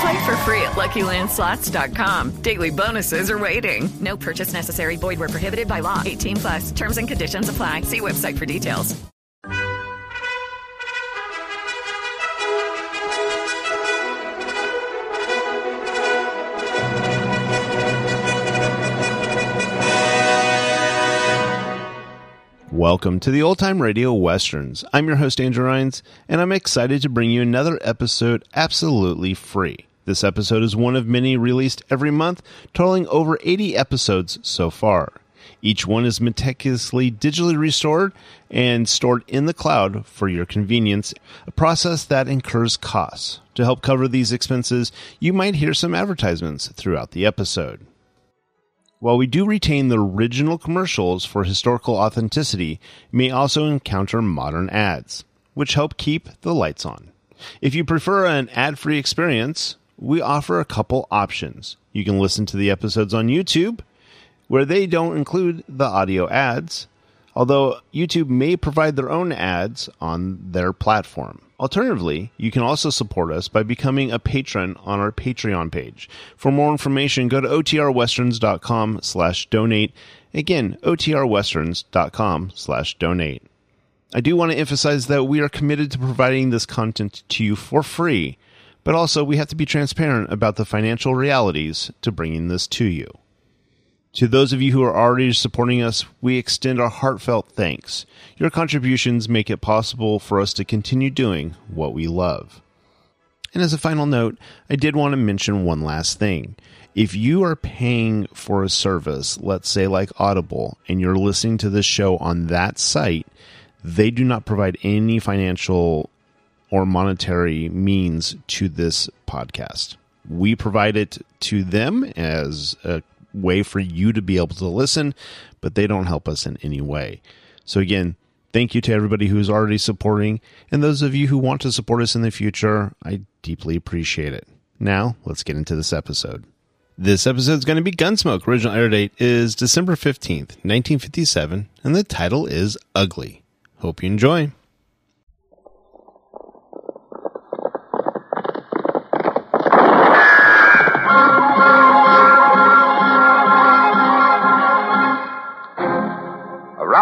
Play for free at LuckyLandSlots.com. Daily bonuses are waiting. No purchase necessary. Void were prohibited by law. 18 plus. Terms and conditions apply. See website for details. Welcome to the Old Time Radio Westerns. I'm your host, Andrew Rhynes, and I'm excited to bring you another episode absolutely free. This episode is one of many released every month, totaling over 80 episodes so far. Each one is meticulously digitally restored and stored in the cloud for your convenience, a process that incurs costs. To help cover these expenses, you might hear some advertisements throughout the episode. While we do retain the original commercials for historical authenticity, you may also encounter modern ads, which help keep the lights on. If you prefer an ad free experience, we offer a couple options. You can listen to the episodes on YouTube, where they don't include the audio ads, although YouTube may provide their own ads on their platform. Alternatively, you can also support us by becoming a patron on our Patreon page. For more information, go to otrwesterns.com slash donate. Again, otrwesterns.com slash donate. I do want to emphasize that we are committed to providing this content to you for free, but also we have to be transparent about the financial realities to bringing this to you. To those of you who are already supporting us, we extend our heartfelt thanks. Your contributions make it possible for us to continue doing what we love. And as a final note, I did want to mention one last thing. If you are paying for a service, let's say like Audible, and you're listening to this show on that site, they do not provide any financial or monetary means to this podcast. We provide it to them as a way for you to be able to listen, but they don't help us in any way. So, again, thank you to everybody who's already supporting, and those of you who want to support us in the future, I deeply appreciate it. Now, let's get into this episode. This episode is going to be Gunsmoke. Original air date is December 15th, 1957, and the title is Ugly. Hope you enjoy.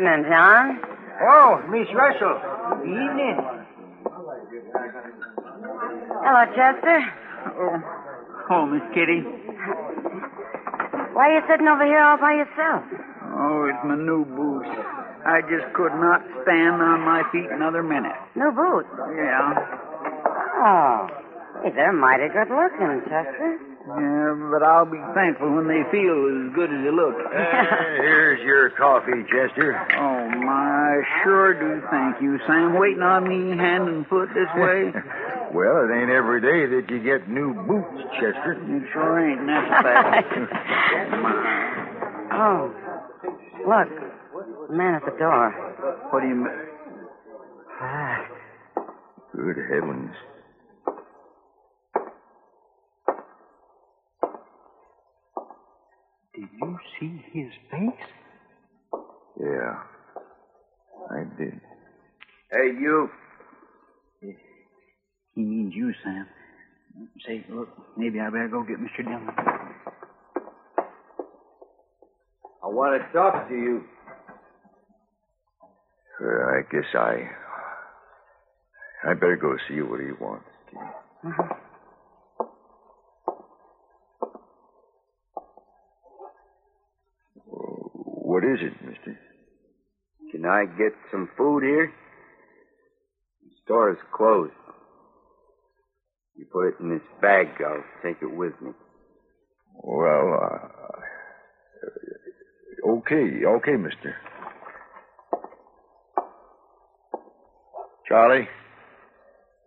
Evening, John. Oh, Miss Russell. Good evening. Hello, Chester. Oh, oh, Miss Kitty. Why are you sitting over here all by yourself? Oh, it's my new boots. I just could not stand on my feet another minute. New boots. Yeah. Oh. Hey, they're mighty good looking, Chester. Yeah, but I'll be thankful when they feel as good as they look. here's your coffee, Chester. Oh, my, I sure do thank you, Sam. Waiting on me hand and foot this way. Well, it ain't every day that you get new boots, Chester. It sure ain't, and that's a fact. Oh, look. The man at the door. What do you mean? Ah, Good heavens. Did you see his face? Yeah. I did. Hey, you. He means you, Sam. Say, look, maybe I better go get Mr. Dillon. I want to talk to you. Uh, I guess I. I better go see what he wants. What is it, mister? Can I get some food here? The store is closed. You put it in this bag, I'll take it with me. Well, uh, okay, okay, mister. Charlie,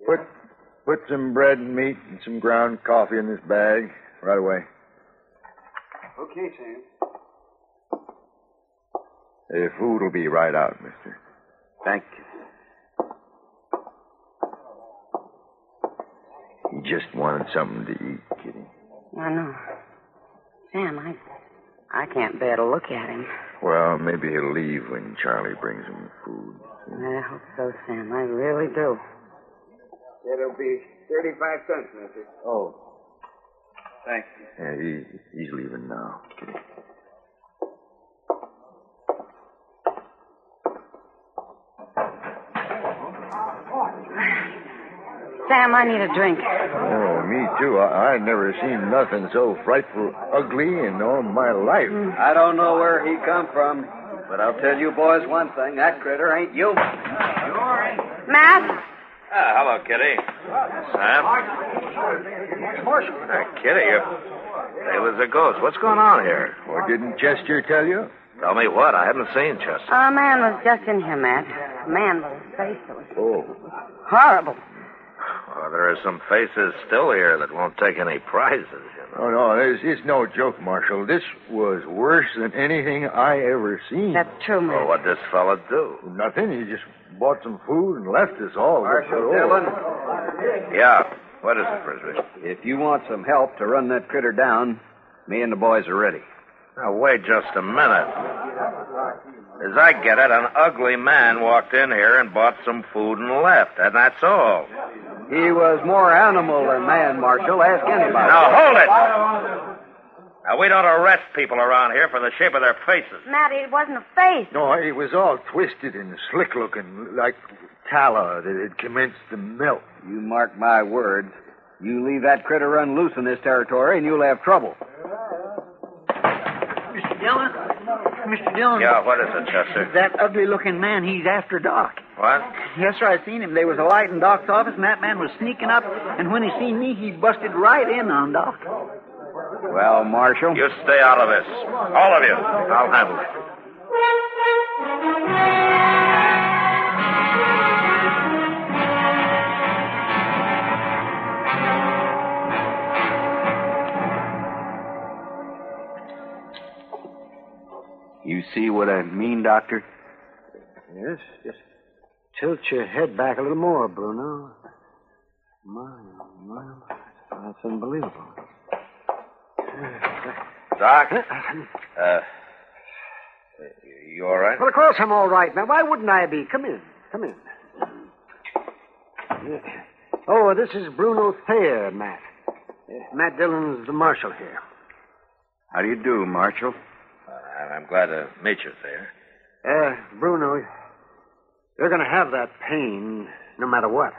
put put some bread and meat and some ground coffee in this bag right away. Okay, Sam. The food will be right out, mister. Thank you. He just wanted something to eat, Kitty. I know. Sam, I, I can't bear to look at him. Well, maybe he'll leave when Charlie brings him food. I hope so, Sam. I really do. It'll be 35 cents, mister. Oh. Thank you. Yeah, he, he's leaving now, Kitty. Sam, I need a drink. Oh, me too. I, I never seen nothing so frightful ugly in all my life. I don't know where he come from, but I'll tell you boys one thing. That critter ain't you. Matt? Ah, hello, Kitty. Sam? Hey, Kitty, you... It was a ghost. What's going on here? Well, didn't Chester tell you? Tell me what? I haven't seen Chester. A man was just in here, Matt. A man with his face that was Oh. horrible. Well, there are some faces still here that won't take any prizes, you know. Oh, no, it's, it's no joke, Marshal. This was worse than anything I ever seen. That's true, Matt. Well, what'd this fella do? Nothing. He just bought some food and left us all. Marshal. Dillon, Yeah. What is it, Frisbee? if you want some help to run that critter down, me and the boys are ready. Now, wait just a minute. As I get it, an ugly man walked in here and bought some food and left, and that's all. He was more animal than man, Marshal. Ask anybody. Now, hold it! Now, we don't arrest people around here for the shape of their faces. Matt, it wasn't a face. No, it was all twisted and slick looking, like tallow that had commenced to melt. You mark my words. You leave that critter run loose in this territory, and you'll have trouble. Mr. Dillon? Mr. Dillon? Yeah, what is it, Chester? That ugly looking man, he's after Doc. What? Yes, sir, I seen him. There was a light in Doc's office, and that man was sneaking up, and when he seen me, he busted right in on Doc. Well, Marshal. You stay out of this. All of you. I'll handle it. You see what I mean, Doctor? Yes, just tilt your head back a little more, Bruno. My, my, that's unbelievable. Doc? Uh, you all right? Well, of course I'm all right, man. Why wouldn't I be? Come in. Come in. Oh, this is Bruno Thayer, Matt. Uh, Matt Dillon's the marshal here. How do you do, Marshal? I'm glad to meet you there. Uh, Bruno, you're going to have that pain no matter what.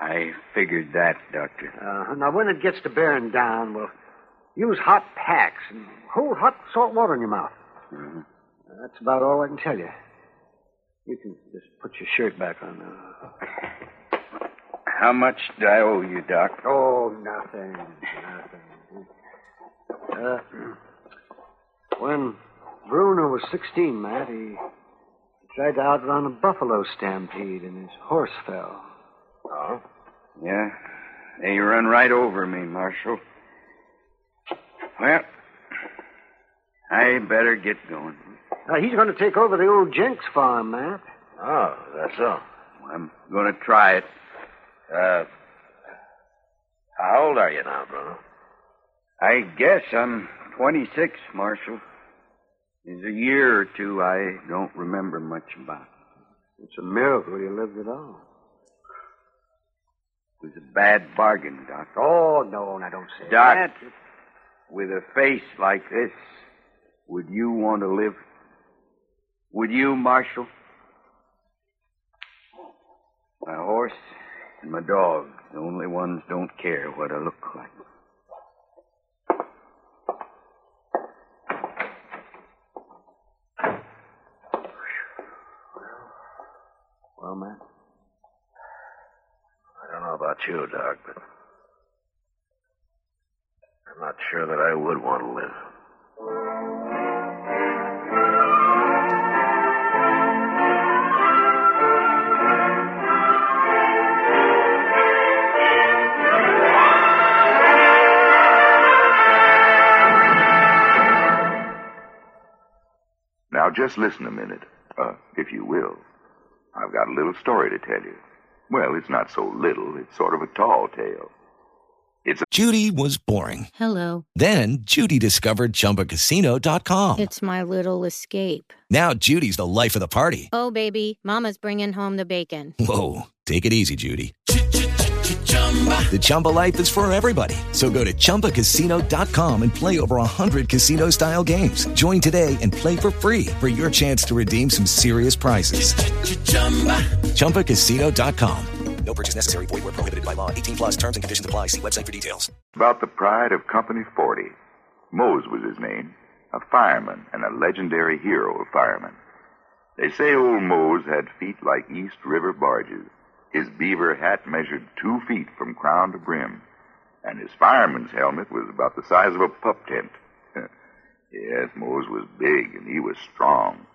I figured that, Doctor. Uh, now, when it gets to bearing down, we'll use hot packs and hold hot salt water in your mouth. Mhm. That's about all I can tell you. You can just put your shirt back on now. How much do I owe you, Doc? Oh, nothing. Nothing. Uh, when Bruno was 16, Matt, he tried to outrun a buffalo stampede and his horse fell. Oh? Yeah. They run right over me, Marshal. Well, I better get going. Uh, he's going to take over the old Jenks farm, Matt. Oh, that's so. I'm going to try it. Uh, how old are you now, Bruno? I guess I'm 26, Marshal. There's a year or two I don't remember much about. It's a miracle you lived at all. It was a bad bargain, Doc. Oh, no, now don't say Doc, that. with a face like this, would you want to live? Would you, Marshal? My horse and my dog, the only ones don't care what I look like. You, Doc, but I'm not sure that I would want to live. Now, just listen a minute, uh, if you will. I've got a little story to tell you. Well, it's not so little, it's sort of a tall tale. It's a. Judy was boring. Hello. Then Judy discovered ChumbaCasino.com. It's my little escape. Now Judy's the life of the party. Oh, baby, Mama's bringing home the bacon. Whoa, take it easy, Judy. The Chumba life is for everybody. So go to ChumbaCasino.com and play over 100 casino style games. Join today and play for free for your chance to redeem some serious prizes. ChumbaCasino.com. No purchase necessary. Void where prohibited by law. 18 plus terms and conditions apply. See website for details. About the pride of Company 40. Mose was his name, a fireman and a legendary hero of firemen. They say old Mose had feet like East River barges. His beaver hat measured two feet from crown to brim, and his fireman's helmet was about the size of a pup tent. yes, Mose was big and he was strong,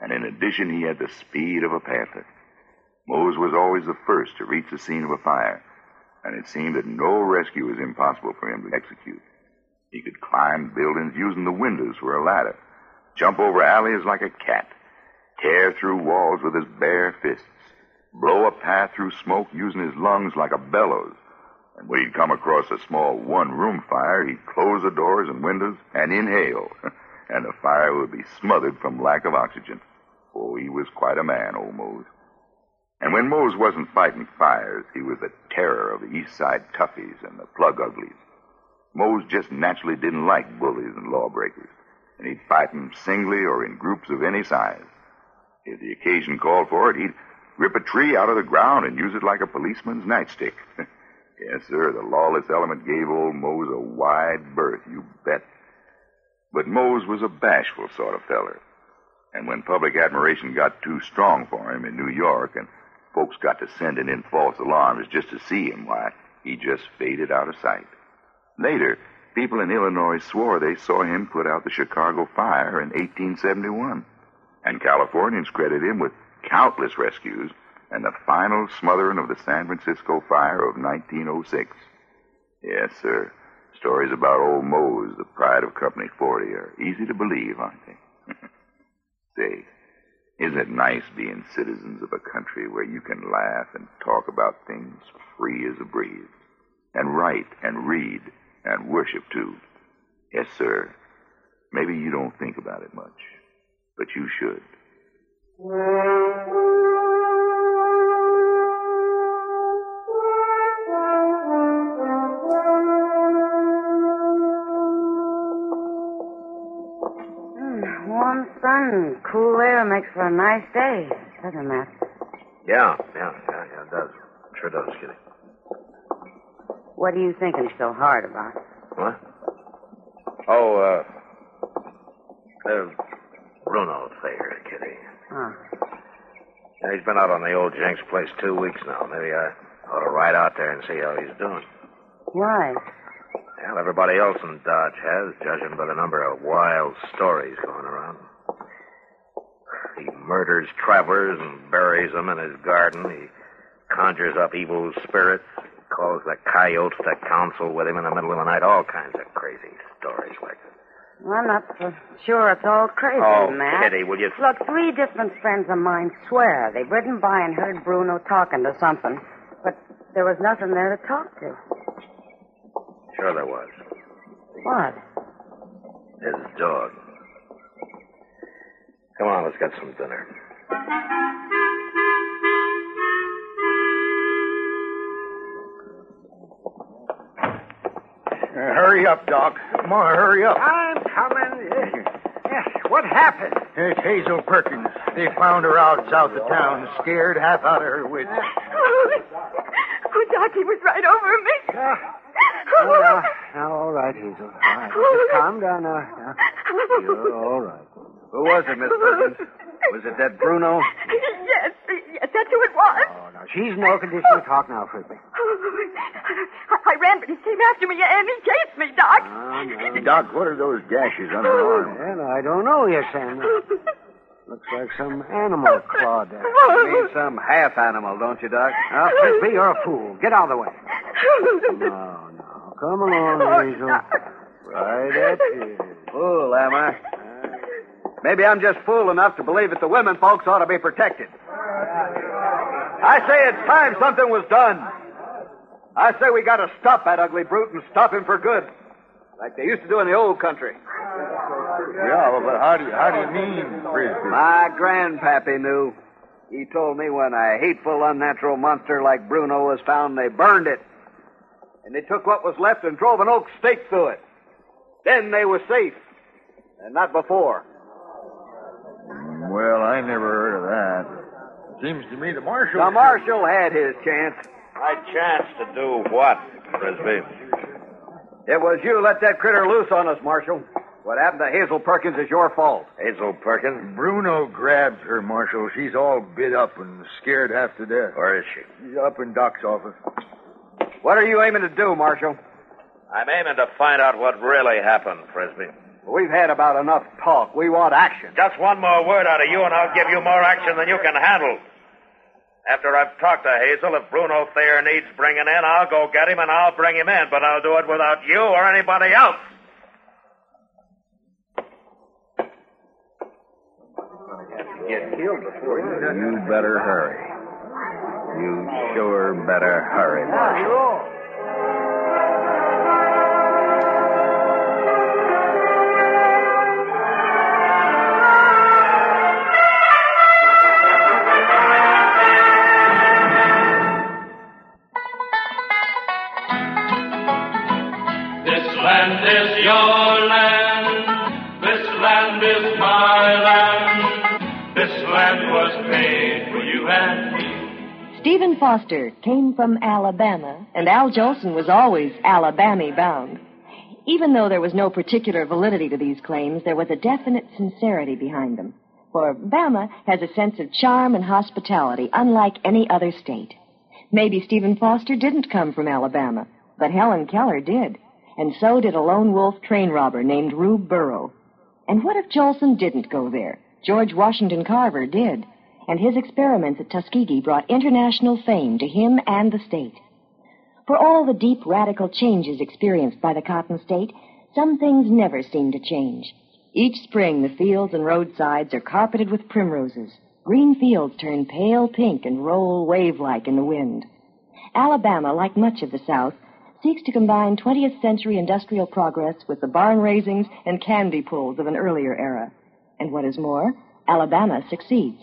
and in addition, he had the speed of a panther. Mose was always the first to reach the scene of a fire, and it seemed that no rescue was impossible for him to execute. He could climb buildings using the windows for a ladder, jump over alleys like a cat, tear through walls with his bare fists, blow a path through smoke using his lungs like a bellows. And when he'd come across a small one-room fire, he'd close the doors and windows and inhale, and the fire would be smothered from lack of oxygen. Oh, he was quite a man, old Mose. And when Mose wasn't fighting fires, he was the terror of the East Side toughies and the plug uglies. Mose just naturally didn't like bullies and lawbreakers, and he'd fight them singly or in groups of any size. If the occasion called for it, he'd rip a tree out of the ground and use it like a policeman's nightstick. yes, sir, the lawless element gave old Mose a wide berth, you bet. But Mose was a bashful sort of feller. And when public admiration got too strong for him in New York and folks got to sending in false alarms just to see him, why, he just faded out of sight. Later, people in Illinois swore they saw him put out the Chicago fire in 1871. And Californians credit him with countless rescues and the final smothering of the San Francisco fire of 1906. Yes, sir. Stories about old Mose, the pride of Company 40, are easy to believe, aren't they? Say, isn't it nice being citizens of a country where you can laugh and talk about things free as a breeze? And write and read and worship too. Yes, sir. Maybe you don't think about it much, but you should. Hmm, warm sun, cool air makes for a nice day, doesn't it, Matt? Yeah, yeah, yeah, yeah, it does. Sure does, Kitty. What are you thinking so hard about? What? Oh, uh, uh Bruno Thayer, Kitty. Huh. Yeah, he's been out on the old Jenks place two weeks now. Maybe I Ought to ride out there and see how he's doing. Why? Well, everybody else in Dodge has, judging by the number of wild stories going around. He murders travelers and buries them in his garden. He conjures up evil spirits, calls the coyotes to counsel with him in the middle of the night. All kinds of crazy stories like that. Well, I'm not so sure it's all crazy, Oh, Matt. Kitty, will you- Look, three different friends of mine swear they've ridden by and heard Bruno talking to something, but there was nothing there to talk to. Sure there was. What? His dog. Come on, let's get some dinner. Uh, hurry up, Doc. Come on, hurry up. I'm coming. Yes, what happened? It's Hazel Perkins. They found her out south of town, scared half out of her wits. Oh, Doc, he was right over me. Oh, now, now, all right, Hazel. All right. Just calm down now. now. You're all right. Who was it, Miss Perkins? Was it that Bruno? yes, yes, that's who it was. Oh, now, she's in no condition to talk now, Frisbee. I, I ran, but he came after me, and he chased me, Doc. Oh, Doc, what are those gashes on her arm? Well, I don't know yes, Sam. Looks like some animal clawed her. You mean some half animal, don't you, Doc? Now, Frisbee, you're a fool. Get out of the way. No, no. Come along, oh, Hazel. Right at you. Fool, am I? Maybe I'm just fool enough to believe that the women folks ought to be protected. I say it's time something was done. I say we got to stop that ugly brute and stop him for good, like they used to do in the old country. Yeah, well, but how do you, how do you mean, Frisbee? My grandpappy knew. He told me when a hateful, unnatural monster like Bruno was found, they burned it. And they took what was left and drove an oak stake through it. Then they were safe. And not before. Well, I never heard of that. Seems to me the marshal. The marshal had his chance. My chance to do what, Frisbee? It was you let that critter loose on us, Marshal. What happened to Hazel Perkins is your fault. Hazel Perkins? Bruno grabbed her, Marshal. She's all bit up and scared half to death. Where is she? She's up in Doc's office. What are you aiming to do, Marshal? I'm aiming to find out what really happened, Frisbee. We've had about enough talk. We want action. Just one more word out of you, and I'll give you more action than you can handle. After I've talked to Hazel, if Bruno Thayer needs bringing in, I'll go get him and I'll bring him in, but I'll do it without you or anybody else. Get killed before you You better hurry. You sure better hurry, Marshal. Stephen Foster came from Alabama, and Al Jolson was always Alabama bound. Even though there was no particular validity to these claims, there was a definite sincerity behind them. For Bama has a sense of charm and hospitality unlike any other state. Maybe Stephen Foster didn't come from Alabama, but Helen Keller did. And so did a lone wolf train robber named Rube Burrow. And what if Jolson didn't go there? George Washington Carver did. And his experiments at Tuskegee brought international fame to him and the state. For all the deep radical changes experienced by the Cotton State, some things never seem to change. Each spring, the fields and roadsides are carpeted with primroses. Green fields turn pale pink and roll wave-like in the wind. Alabama, like much of the South, seeks to combine 20th century industrial progress with the barn raisings and candy pulls of an earlier era. And what is more, Alabama succeeds.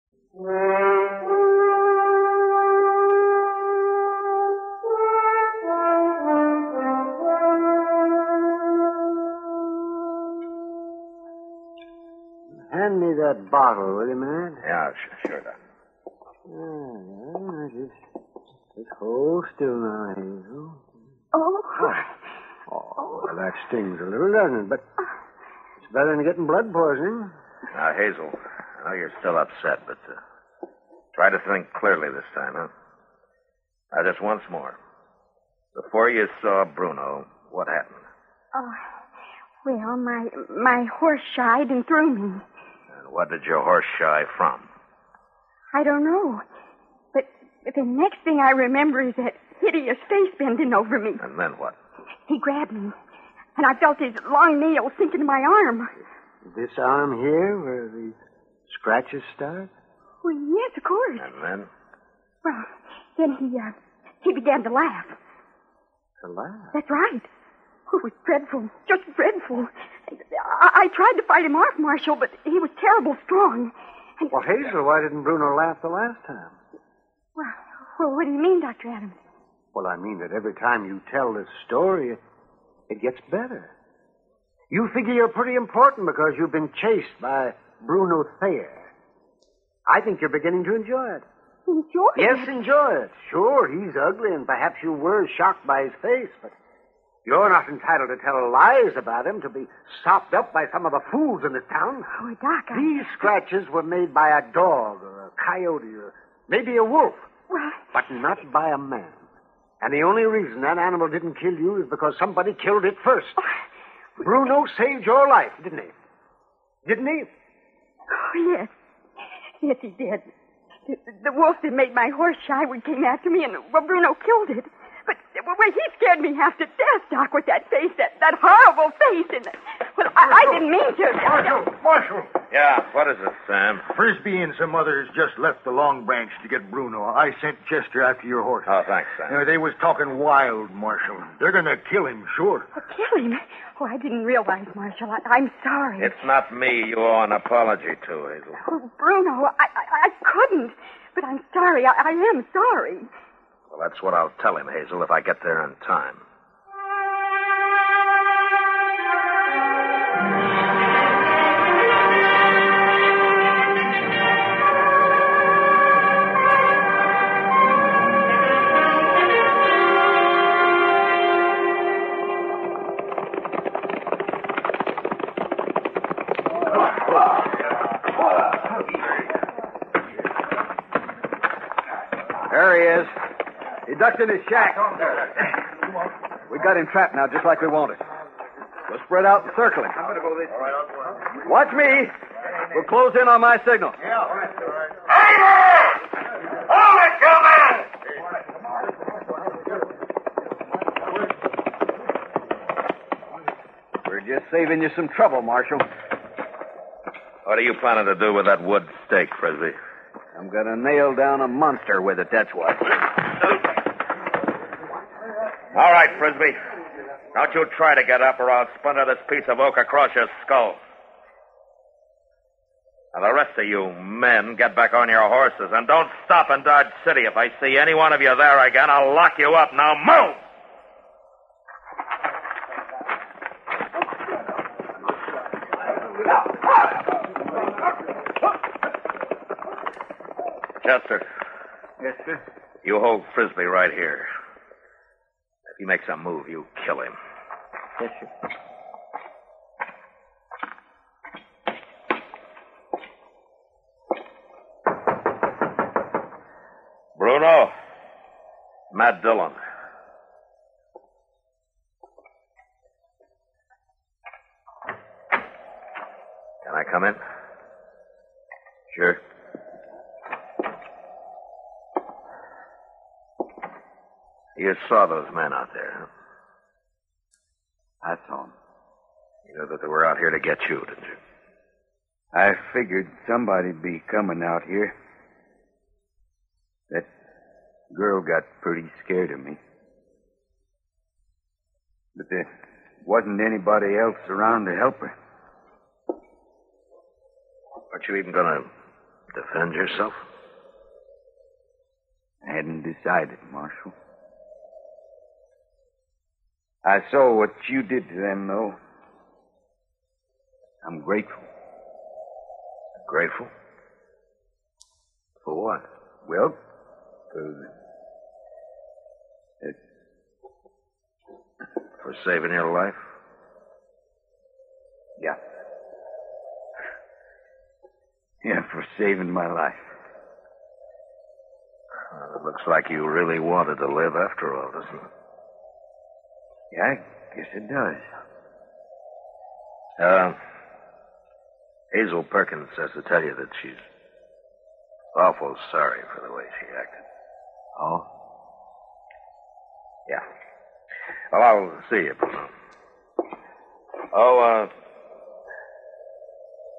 Hand me that bottle, will you, man? Yeah, sure, sure, Doc. Ah, just, just hold still now, Hazel. Oh. Oh, well, that stings a little, doesn't it? But it's better than getting blood poisoning. Now, Hazel, I know you're still upset, but uh, try to think clearly this time, huh? Now, just once more. Before you saw Bruno, what happened? Oh, well, my my horse shied and threw me. And what did your horse shy from? I don't know. But, but the next thing I remember is that hideous face bending over me. And then what? He grabbed me, and I felt his long nails sink into my arm. This arm here, where the scratches start? Well, yes, of course. And then? Well, then he uh, he began to laugh. To laugh? That's right. It was dreadful, just dreadful. I, I tried to fight him off, Marshal, but he was terrible strong. Well, Hazel, why didn't Bruno laugh the last time? Well, well, what do you mean, Dr. Adams? Well, I mean that every time you tell this story, it, it gets better. You figure you're pretty important because you've been chased by Bruno Thayer. I think you're beginning to enjoy it. Enjoy it? Yes, enjoy it. Sure, he's ugly, and perhaps you were shocked by his face, but you're not entitled to tell lies about him to be sopped up by some of the fools in this town. Oh, Doc, I... These scratches were made by a dog or a coyote or maybe a wolf, Well, but not by a man. And the only reason that animal didn't kill you is because somebody killed it first. Oh, Bruno saved your life, didn't he? Didn't he? oh, yes. Yes, he did. The, the wolf that made my horse shy when came after me, and well, Bruno killed it. But well, well, he scared me half to death, Doc, with that face, that, that horrible face. And well, I, I didn't mean to. Marshal, Marshal. Yeah, what is it, Sam? Frisbee and some others just left the Long Branch to get Bruno. I sent Chester after your horse. Oh, thanks, Sam. Uh, they was talking wild, Marshal. They're gonna kill him, sure. Kill him? Oh, I didn't realize, Marshal. I, I'm sorry. It's not me you owe an apology to, Hazel. Oh, Bruno, I, I, I couldn't. But I'm sorry. I, I am sorry. Well, that's what I'll tell him, Hazel, if I get there in time. There he is. He ducked in his shack. We got him trapped now, just like we wanted. We'll spread out and circle him. Watch me. We'll close in on my signal. Yeah. All right. All right. Hold it, you men! We're just saving you some trouble, Marshal. What are you planning to do with that wood stake, Frisbee? I'm gonna nail down a monster with it, that's what. All right, Frisbee. Don't you try to get up, or I'll splinter this piece of oak across your skull. Now, the rest of you men, get back on your horses, and don't stop in Dodge City. If I see any one of you there again, I'll lock you up. Now, move! Chester, Yes, sir. you hold Frisbee right here. He makes a move, you kill him. Yes, sir. Bruno, Matt Dillon. Saw those men out there, huh? I saw him. You know that they were out here to get you, didn't you? I figured somebody'd be coming out here. That girl got pretty scared of me. But there wasn't anybody else around to help her. Aren't you even going to defend yourself? I hadn't decided, Marshal. I saw what you did to them, though. I'm grateful. Grateful? For what? Well, for, It, For saving your life? yeah. Yeah, for saving my life. Well, it looks like you really wanted to live after all, doesn't it? Yeah, I guess it does. Uh, Hazel Perkins says to tell you that she's awful sorry for the way she acted. Oh? Yeah. Well, I'll see you, Bruno. Oh, uh,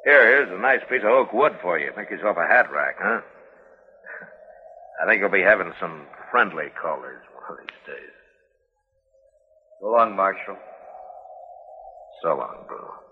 here, here's a nice piece of oak wood for you. Make yourself a hat rack, huh? I think you'll be having some friendly callers one of these days. So long, Marshal. So long, Bruno.